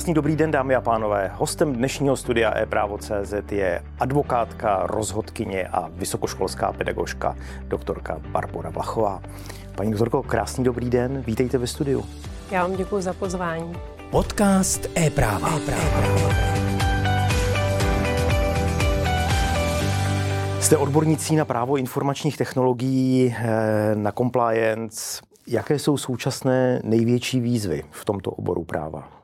Krásný dobrý den, dámy a pánové. Hostem dnešního studia e-právo.cz je advokátka, rozhodkyně a vysokoškolská pedagožka doktorka Barbara Vlachová. Paní doktorko, krásný dobrý den, vítejte ve studiu. Já vám děkuji za pozvání. Podcast e-práva. e-práva. Jste odbornicí na právo informačních technologií, eh, na compliance. Jaké jsou současné největší výzvy v tomto oboru práva?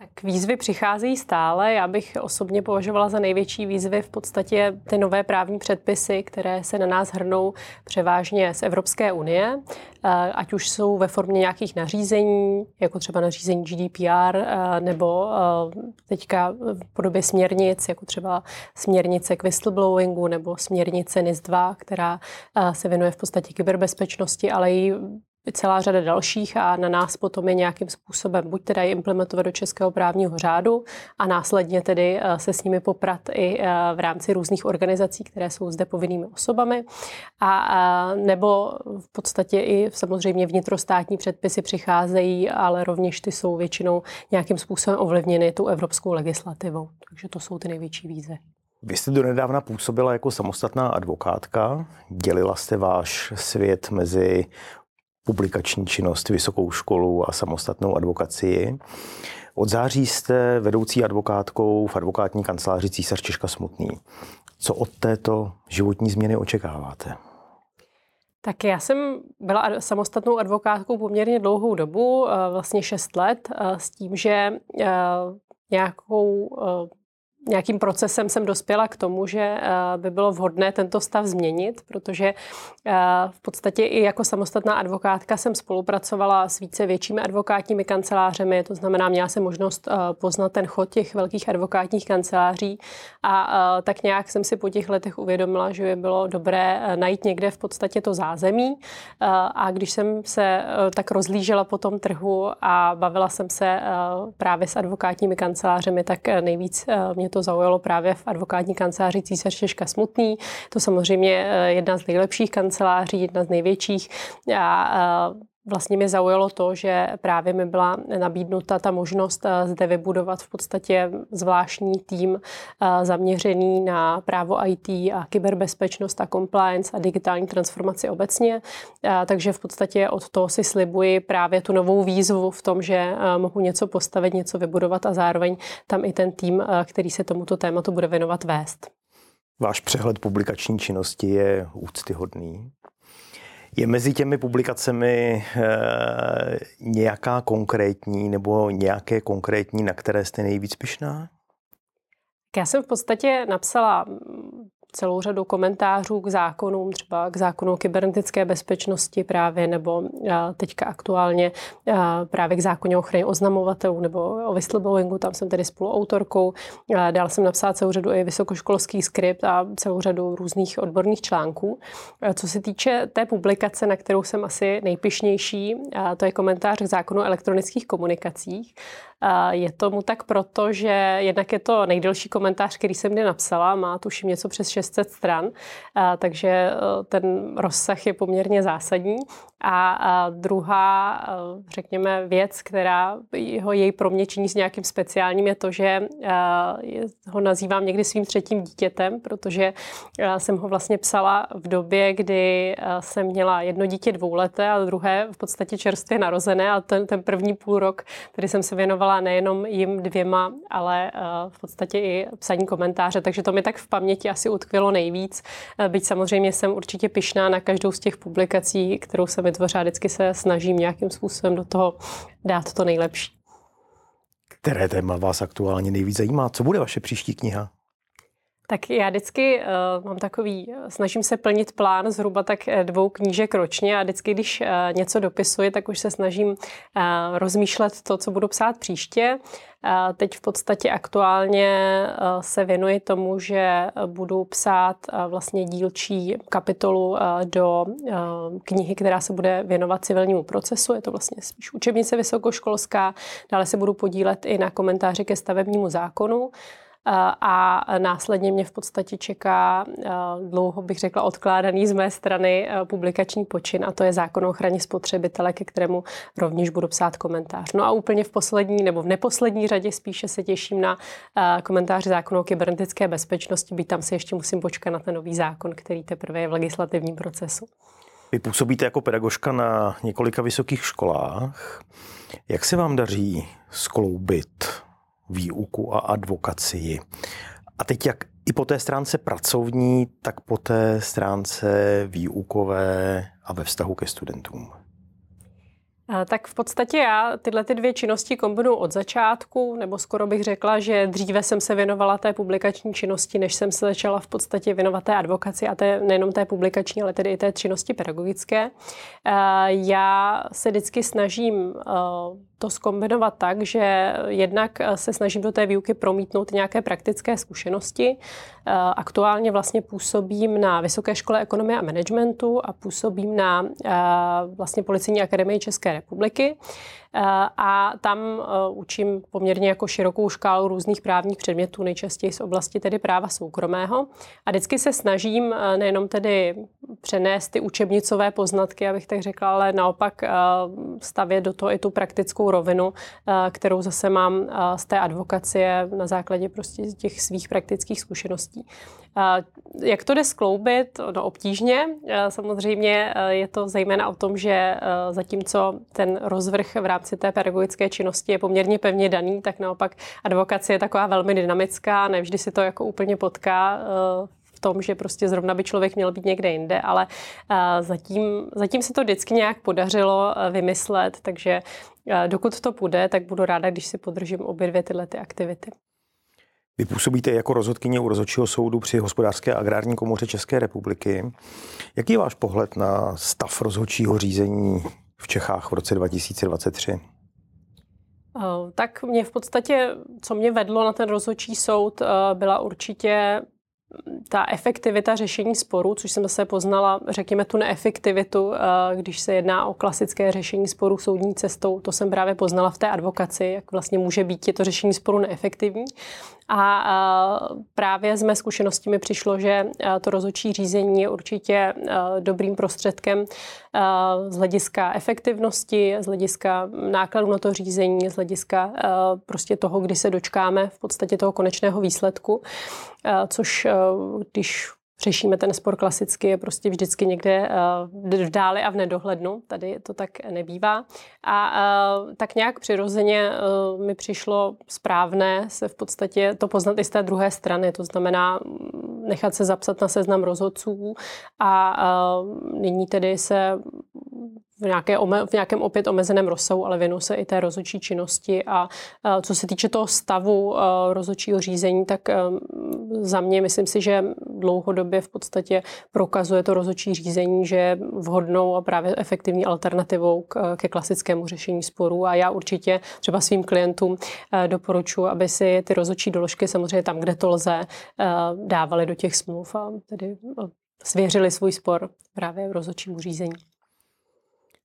Tak výzvy přicházejí stále. Já bych osobně považovala za největší výzvy v podstatě ty nové právní předpisy, které se na nás hrnou převážně z Evropské unie, eh, ať už jsou ve formě nějakých nařízení, jako třeba nařízení GDPR, eh, nebo eh, teďka v podobě směrnic, jako třeba směrnice k whistleblowingu nebo směrnice NIS 2, která se věnuje v podstatě kyberbezpečnosti, ale i celá řada dalších a na nás potom je nějakým způsobem buď teda je implementovat do českého právního řádu a následně tedy eh, se s nimi poprat i eh, v rámci různých organizací, které jsou zde povinnými osobami a nebo v podstatě i samozřejmě vnitrostátní předpisy přicházejí, ale rovněž ty jsou většinou nějakým způsobem ovlivněny tu evropskou legislativou. Takže to jsou ty největší výzvy. Vy jste donedávna působila jako samostatná advokátka, dělila jste váš svět mezi publikační činnost, vysokou školu a samostatnou advokacii. Od září jste vedoucí advokátkou v advokátní kanceláři Císař Češka Smutný. Co od této životní změny očekáváte? Tak já jsem byla samostatnou advokátkou poměrně dlouhou dobu, eh, vlastně 6 let, eh, s tím, že eh, nějakou nějakým procesem jsem dospěla k tomu, že eh, by bylo vhodné tento stav změnit, protože eh, v podstatě i jako samostatná advokátka jsem spolupracovala s více většími advokátními kancelářemi, to znamená, měla jsem možnost eh, poznat ten chod těch velkých advokátních kanceláří a tak nějak jsem si po těch letech uvědomila, že by bylo dobré najít někde v podstatě to zázemí. A když jsem se tak rozlížela po tom trhu a bavila jsem se právě s advokátními kancelářemi, tak nejvíc mě to zaujalo právě v advokátní kanceláři Císař Češka Smutný. To samozřejmě eh, jedna z nejlepších kanceláří, jedna z největších. A eh, vlastně mě zaujalo to, že právě mi byla nabídnuta ta možnost eh, zde vybudovat v podstatě zvláštní tým zaměřený na právo IT a kyberbezpečnost a compliance a digitální transformaci obecně. Takže v podstatě od toho si slibuji právě tu novou výzvu v tom, že mohu něco postavit, něco vybudovat a zároveň tam i ten tým, který se tomuto tématu bude věnovat, vést. Váš přehled publikační činnosti je úctyhodný. Je mezi těmi publikacemi e, nějaká konkrétní nebo nějaké konkrétní, na které jste nejvíc pišná? Já jsem v podstatě napsala celou řadu komentářů k zákonům, třeba k zákonu o kybernetické bezpečnosti právě, nebo teďka aktuálně právě k zákoně o ochraně oznamovatelů nebo o whistleblowingu, tam jsem tedy spoluautorkou. Dál jsem napsala celou řadu i vysokoškolský skript a celou řadu různých odborných článků. Co se týče té publikace, na kterou jsem asi nejpišnější, to je komentář k zákonu o elektronických komunikacích. Je tomu tak proto, že jednak je to nejdelší komentář, který jsem kdy napsala, má tuším něco přes 600 stran, takže e, ten rozsah je poměrně zásadní. A druhá, řekněme, věc, která ho jej pro mě činí s nějakým speciálním, je to, že ho nazývám někdy svým třetím dítětem, protože jsem ho vlastně psala v době, kdy jsem měla jedno dítě dvouleté a druhé v podstatě čerstvě narozené a ten, ten první půl rok, který jsem se věnovala nejenom jim dvěma, ale v podstatě i psaní komentáře, takže to mi tak v paměti asi utkvělo nejvíc. Byť samozřejmě jsem určitě pyšná na každou z těch publikací, kterou jsem vytvořila, vždycky se snažím nějakým způsobem do toho dát to nejlepší. Které téma vás aktuálně nejvíc zajímá? Co bude vaše příští kniha? Tak já vždycky uh, mám takový, snažím se plnit plán zhruba tak eh, dvou knížek ročně a vždycky, když uh, něco dopisuji, tak už se snažím uh, rozmýšlet to, co budu psát příště. Teď v podstatě aktuálně se věnuji tomu, že budu psát vlastně dílčí kapitolu do knihy, která se bude věnovat civilnímu procesu. Je to vlastně spíš učebnice vysokoškolská. Dále se budu podílet i na komentáři ke stavebnímu zákonu. A následně mě v podstatě čeká dlouho, bych řekla, odkládaný z mé strany publikační počin a to je zákon o ochraně spotřebitele, ke kterému rovněž budu psát komentář. No a úplně v poslední nebo v neposlední řadě spíše se těším na komentář zákonu o kybernetické bezpečnosti, byť tam si ještě musím počkat na ten nový zákon, který teprve je v legislativním procesu. Vy působíte jako pedagožka na několika vysokých školách. Jak se vám daří skloubit výuku a advokacii? A teď jak i po té stránce pracovní, tak po té stránce výukové a ve vztahu ke studentům? Tak v podstatě já tyhle ty dvě činnosti kombinuji od začátku, nebo skoro bych řekla, že dříve jsem se věnovala té publikační činnosti, než jsem se začala v podstatě věnovat té advokaci a té, nejenom té publikační, ale tedy i té činnosti pedagogické. Já se vždycky snažím to skombinovat tak, že jednak se snažím do té výuky promítnout nějaké praktické zkušenosti. Aktuálně vlastně působím na Vysoké škole ekonomie a managementu a působím na vlastně Policejní akademii České republiky. Eh, a tam eh, učím poměrně jako širokou škálu různých právních předmětů, nejčastěji z oblasti tedy práva soukromého. A vždycky se snažím eh, nejenom tedy přenést ty učebnicové poznatky, abych tak řekla, ale naopak stavět do toho i tu praktickou rovinu, kterou zase mám z té advokacie na základě prostě těch svých praktických zkušeností. Jak to jde skloubit? No obtížně. Samozřejmě je to zejména o tom, že zatímco ten rozvrh v rámci té pedagogické činnosti je poměrně pevně daný, tak naopak advokace je taková velmi dynamická, nevždy si to jako úplně potká v tom, že prostě zrovna by člověk měl být někde jinde, ale zatím, zatím se to vždycky nějak podařilo vymyslet, takže dokud to půjde, tak budu ráda, když si podržím obě dvě tyhle ty aktivity. Vy působíte jako rozhodkyně u rozhodčího soudu při hospodářské agrární komoře České republiky. Jaký je váš pohled na stav rozhodčího řízení v Čechách v roce 2023? Tak mě v podstatě, co mě vedlo na ten rozhodčí soud, byla určitě ta efektivita řešení sporů, což jsem zase poznala, řekněme, tu neefektivitu, když se jedná o klasické řešení sporů soudní cestou, to jsem právě poznala v té advokaci, jak vlastně může být to řešení sporu neefektivní. A právě z mé zkušenosti mi přišlo, že to rozhodčí řízení je určitě dobrým prostředkem z hlediska efektivnosti, z hlediska nákladu na to řízení, z hlediska prostě toho, kdy se dočkáme v podstatě toho konečného výsledku, což když řešíme ten spor klasicky, je prostě vždycky někde v dáli a v nedohlednu. Tady to tak nebývá. A tak nějak přirozeně mi přišlo správné se v podstatě to poznat i z té druhé strany. To znamená nechat se zapsat na seznam rozhodců a nyní tedy se v, nějaké, v nějakém opět omezeném rozsahu, ale věnuju se i té rozhodčí činnosti. A co se týče toho stavu rozhodčího řízení, tak za mě myslím si, že dlouhodobě v podstatě prokazuje to rozhodčí řízení, že je vhodnou a právě efektivní alternativou k, ke klasickému řešení sporů. A já určitě třeba svým klientům doporučuji, aby si ty rozhodčí doložky samozřejmě tam, kde to lze, dávali do těch smluv a tedy svěřili svůj spor právě rozhodčímu řízení.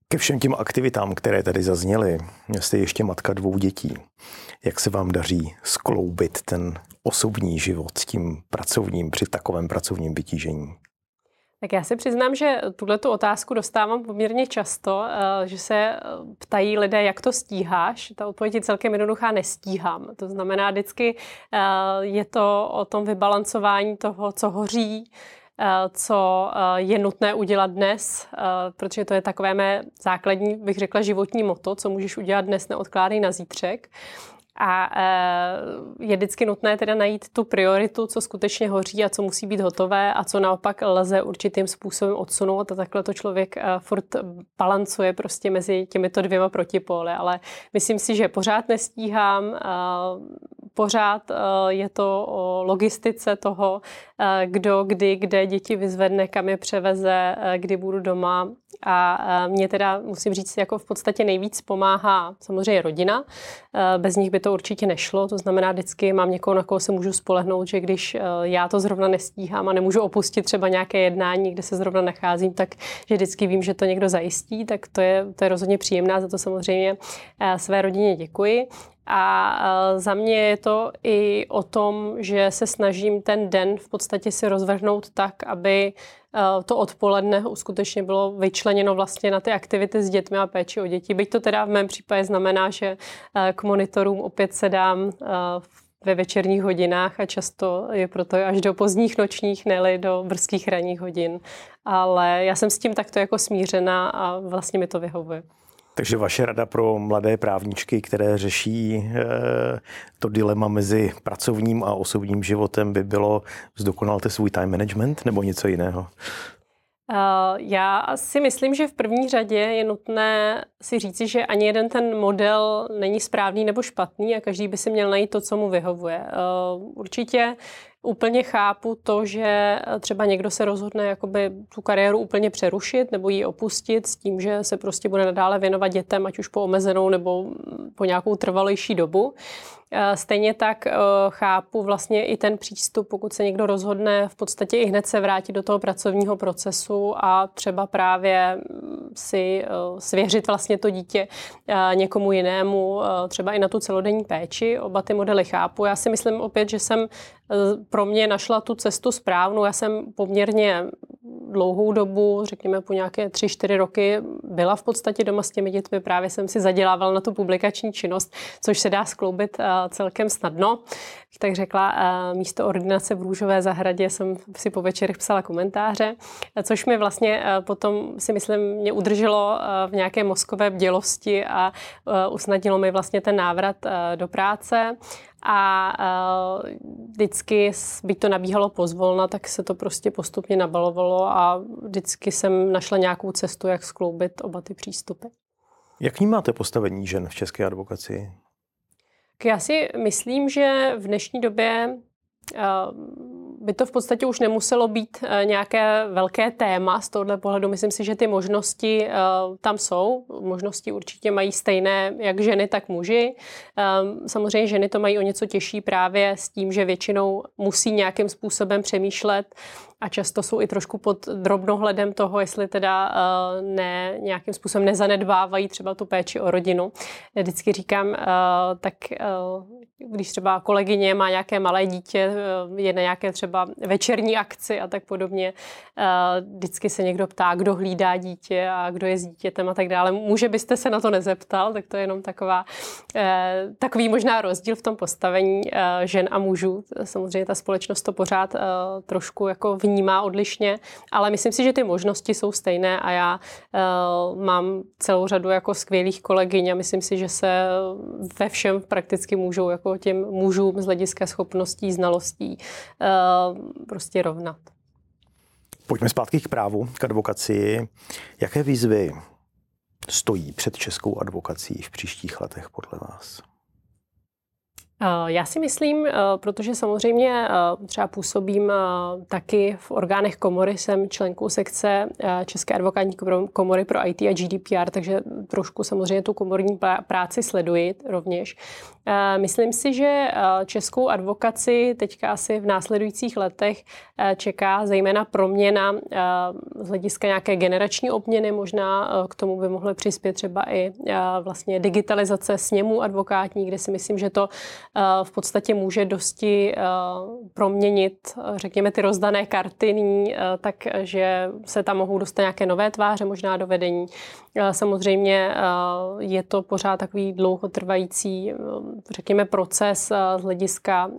Ke všem těm aktivitám, které tady zazněly, jste ještě matka dvou dětí. Jak se vám daří skloubit ten osobní život s tím pracovním při takovém pracovním vytížení? Tak já se přiznám, že tuhle tu otázku dostávám poměrně často, eh, že se eh, ptají lidé, jak to stíháš. Ta odpověď je celkem jednoduchá, nestíhám. To znamená, vždycky eh, je to o tom vybalancování toho, co hoří, co eh, je nutné udělat dnes, eh, protože to je takové mé základní, bych řekla, životní moto, co můžeš udělat dnes, neodkládej na zítřek. A je vždycky nutné teda najít tu prioritu, co skutečně hoří a co musí být hotové a co naopak lze určitým způsobem odsunout a takhle to člověk furt balancuje prostě mezi těmito dvěma protipóly, ale myslím si, že pořád nestíhám, pořád je to o logistice toho, kdo, kdy, kde děti vyzvedne, kam je převeze, kdy budu doma a mě teda, musím říct, jako v podstatě nejvíc pomáhá samozřejmě rodina. Bez nich by to určitě nešlo, to znamená, vždycky mám někoho, na koho se můžu spolehnout, že když já to zrovna nestíhám a nemůžu opustit třeba nějaké jednání, kde se zrovna nacházím, tak že vždycky vím, že to někdo zajistí, tak to je, to je rozhodně příjemná, za to samozřejmě své rodině děkuji. A za mě je to i o tom, že se snažím ten den v podstatě si rozvrhnout tak, aby to odpoledne skutečně bylo vyčleněno vlastně na ty aktivity s dětmi a péči o děti. Byť to teda v mém případě znamená, že k monitorům opět se dám ve večerních hodinách a často je proto až do pozdních nočních, neli do brzkých ranních hodin. Ale já jsem s tím takto jako smířena a vlastně mi to vyhovuje. Takže vaše rada pro mladé právničky, které řeší e, to dilema mezi pracovním a osobním životem, by bylo zdokonalte svůj time management nebo něco jiného? Já si myslím, že v první řadě je nutné si říci, že ani jeden ten model není správný nebo špatný a každý by si měl najít to, co mu vyhovuje. Určitě úplně chápu to, že třeba někdo se rozhodne jakoby tu kariéru úplně přerušit nebo ji opustit s tím, že se prostě bude nadále věnovat dětem, ať už po omezenou nebo po nějakou trvalejší dobu. Eh, stejně tak eh, chápu vlastně i ten přístup, pokud se někdo rozhodne v podstatě i hned se vrátit do toho pracovního procesu a třeba právě mm, si eh, svěřit vlastně to dítě někomu jinému, třeba i na tu celodenní péči. Oba ty modely chápu. Já si myslím opět, že jsem pro mě našla tu cestu správnou. Já jsem poměrně dlouhou dobu, řekněme po nějaké tři, čtyři roky, byla v podstatě doma s těmi dětmi. Právě jsem si zadělávala na tu publikační činnost, což se dá skloubit celkem snadno. Tak řekla, místo ordinace v Růžové zahradě jsem si po večerech psala komentáře, což mi vlastně potom si myslím mě udrželo v nějaké mozkové bdělosti a usnadnilo mi vlastně ten návrat do práce a uh, vždycky, byť to nabíhalo pozvolna, tak se to prostě postupně nabalovalo a vždycky jsem našla nějakou cestu, jak skloubit oba ty přístupy. Jak vnímáte postavení žen v české advokaci? Já si myslím, že v dnešní době by to v podstatě už nemuselo být eh, nějaké velké téma z tohohle pohledu. Myslím si, že ty možnosti eh, tam jsou. Možnosti určitě mají stejné jak ženy, tak muži. Ehm, samozřejmě ženy to mají o něco těžší právě s tím, že většinou musí nějakým způsobem přemýšlet a často jsou i trošku pod drobnohledem toho, jestli teda uh, ne, nějakým způsobem nezanedbávají třeba tu péči o rodinu. Vždycky říkám, tak když třeba kolegyně má nějaké malé dítě, je na nějaké třeba večerní akci a tak podobně, vždycky se někdo ptá, kdo hlídá dítě a kdo je s dítětem a tak dále. Může byste se na to nezeptal, tak to je jenom taková, takový možná rozdíl v tom postavení žen a mužů. Samozřejmě ta společnost to pořád trošku jako vnímá odlišně, ale myslím si, že ty možnosti jsou stejné a já mám celou řadu jako skvělých kolegyň a myslím si, že se ve všem prakticky můžou jako těm mužům z hlediska schopností, znalostí prostě rovnat. Pojďme zpátky k právu, k advokaci. Jaké výzvy stojí před českou advokací v příštích letech podle vás? Eh, já si myslím, eh, protože samozřejmě eh, třeba působím taky v orgánech komory, jsem členkou sekce České advokátní komory pro IT a GDPR, takže trošku samozřejmě tu komorní práci sleduji rovněž. Myslím si, že českou advokaci teďka asi v následujících letech čeká zejména proměna z hlediska nějaké generační obměny, možná k tomu by mohly přispět třeba i vlastně digitalizace sněmů advokátní, kde si myslím, že to v podstatě může dosti proměnit, řekněme, ty rozdané karty nyní, takže se tam mohou dostat nějaké nové tváře možná do vedení. Samozřejmě je to pořád takový dlouhotrvající, řekněme, proces z hlediska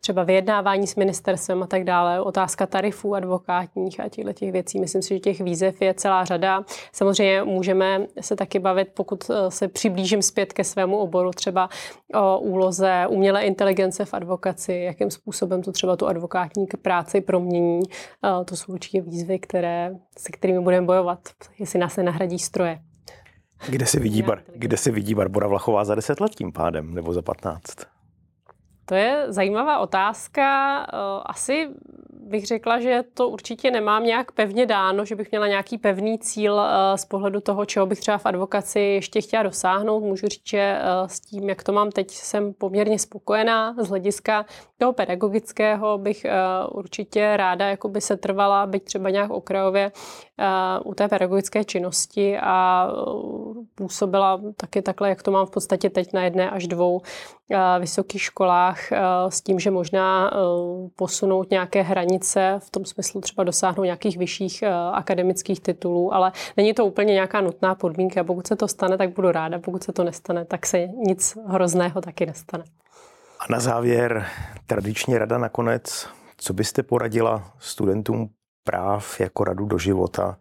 třeba vyjednávání s ministerstvem a tak dále, otázka tarifů advokátních a těchto těch věcí. Myslím si, že těch výzev je celá řada. Samozřejmě můžeme se taky bavit, pokud se přiblížím zpět ke svému oboru, třeba o úloze umělé inteligence v advokaci, jakým způsobem to třeba tu advokátní práci promění. To jsou určitě výzvy, které, se kterými budeme bojovat, jestli nás nenahradí stroje. Kde se vidí, bar, kde se vidí Barbara Vlachová za 10 let tím pádem, nebo za 15? To je zajímavá otázka. Asi bych řekla, že to určitě nemám nějak pevně dáno, že bych měla nějaký pevný cíl eh, z pohledu toho, čeho bych třeba v advokaci ještě chtěla dosáhnout. Můžu říct, že eh, s tím, jak to mám teď, jsem poměrně spokojená. Z hlediska toho pedagogického bych eh, určitě ráda jakoby se trvala, byť třeba nějak okrajově u té pedagogické činnosti a působila taky takhle, jak to mám v podstatě teď na jedné až dvou vysokých školách s tím, že možná posunout nějaké hranice, v tom smyslu třeba dosáhnout nějakých vyšších akademických titulů, ale není to úplně nějaká nutná podmínka. Pokud se to stane, tak budu ráda, pokud se to nestane, tak se nic hrozného taky nestane. A na závěr tradiční rada nakonec, co byste poradila studentům práv jako radu do života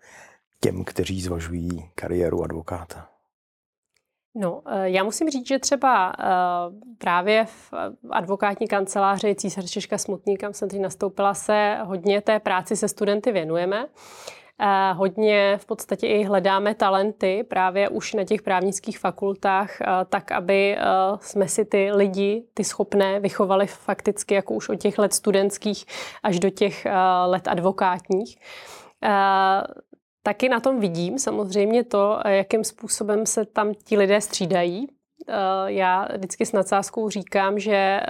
těm, kteří zvažují kariéru advokáta? No, eh, já musím říct, že třeba eh, právě v advokátní kanceláři Císař Češka Smutný, kam jsem teď nastoupila, se hodně té práci se studenty věnujeme. Eh, hodně v podstatě i hledáme talenty právě už na těch právnických fakultách, tak aby jsme si ty lidi, ty schopné, vychovali fakticky jako už od těch let studentských až do těch let advokátních. Taky na tom vidím samozřejmě to, jakým způsobem se tam ti lidé střídají. Eh, já vždycky s nadsázkou říkám, že eh,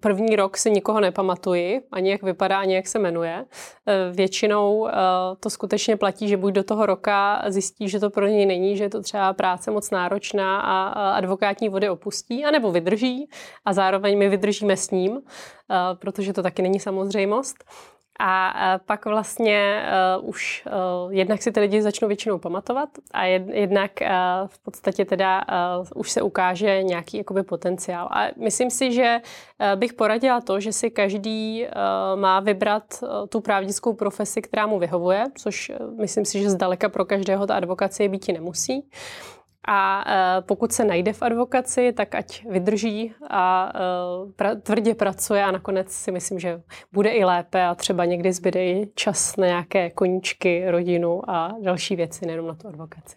první rok si nikoho nepamatuji, ani jak vypadá, ani jak se jmenuje. Eh, většinou to skutečně platí, že buď do toho roka zjistí, že to pro něj není, že je to třeba práce moc náročná a advokátní vody opustí, anebo vydrží a zároveň my vydržíme s ním, protože to taky není samozřejmost. A pak vlastně uh, už uh, jednak si ty lidi začnou většinou pamatovat a jednak uh, v podstatě teda uh, už se ukáže nějaký jakoby potenciál. A myslím si, že uh, bych poradila to, že si každý uh, má vybrat uh, tu právnickou profesi, která mu vyhovuje, což uh, myslím si, že zdaleka pro každého ta advokacie býti nemusí. A e, pokud se najde v advokaci, tak ať vydrží a e, pra, tvrdě pracuje a nakonec si myslím, že bude i lépe a třeba někdy zbyde i čas na nějaké koníčky, rodinu a další věci, nejenom na tu advokaci.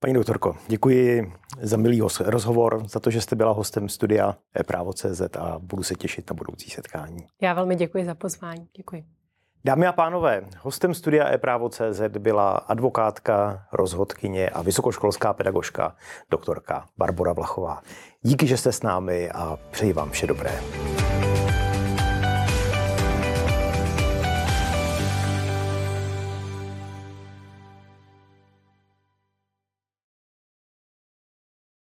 Paní doktorko, děkuji za milý rozhovor, za to, že jste byla hostem studia e-právo.cz a budu se těšit na budoucí setkání. Já velmi děkuji za pozvání. Děkuji. Dámy a pánové, hostem studia e-právo.cz byla advokátka, rozhodkyně a vysokoškolská pedagožka doktorka Barbara Vlachová. Díky, že jste s námi a přeji vám vše dobré.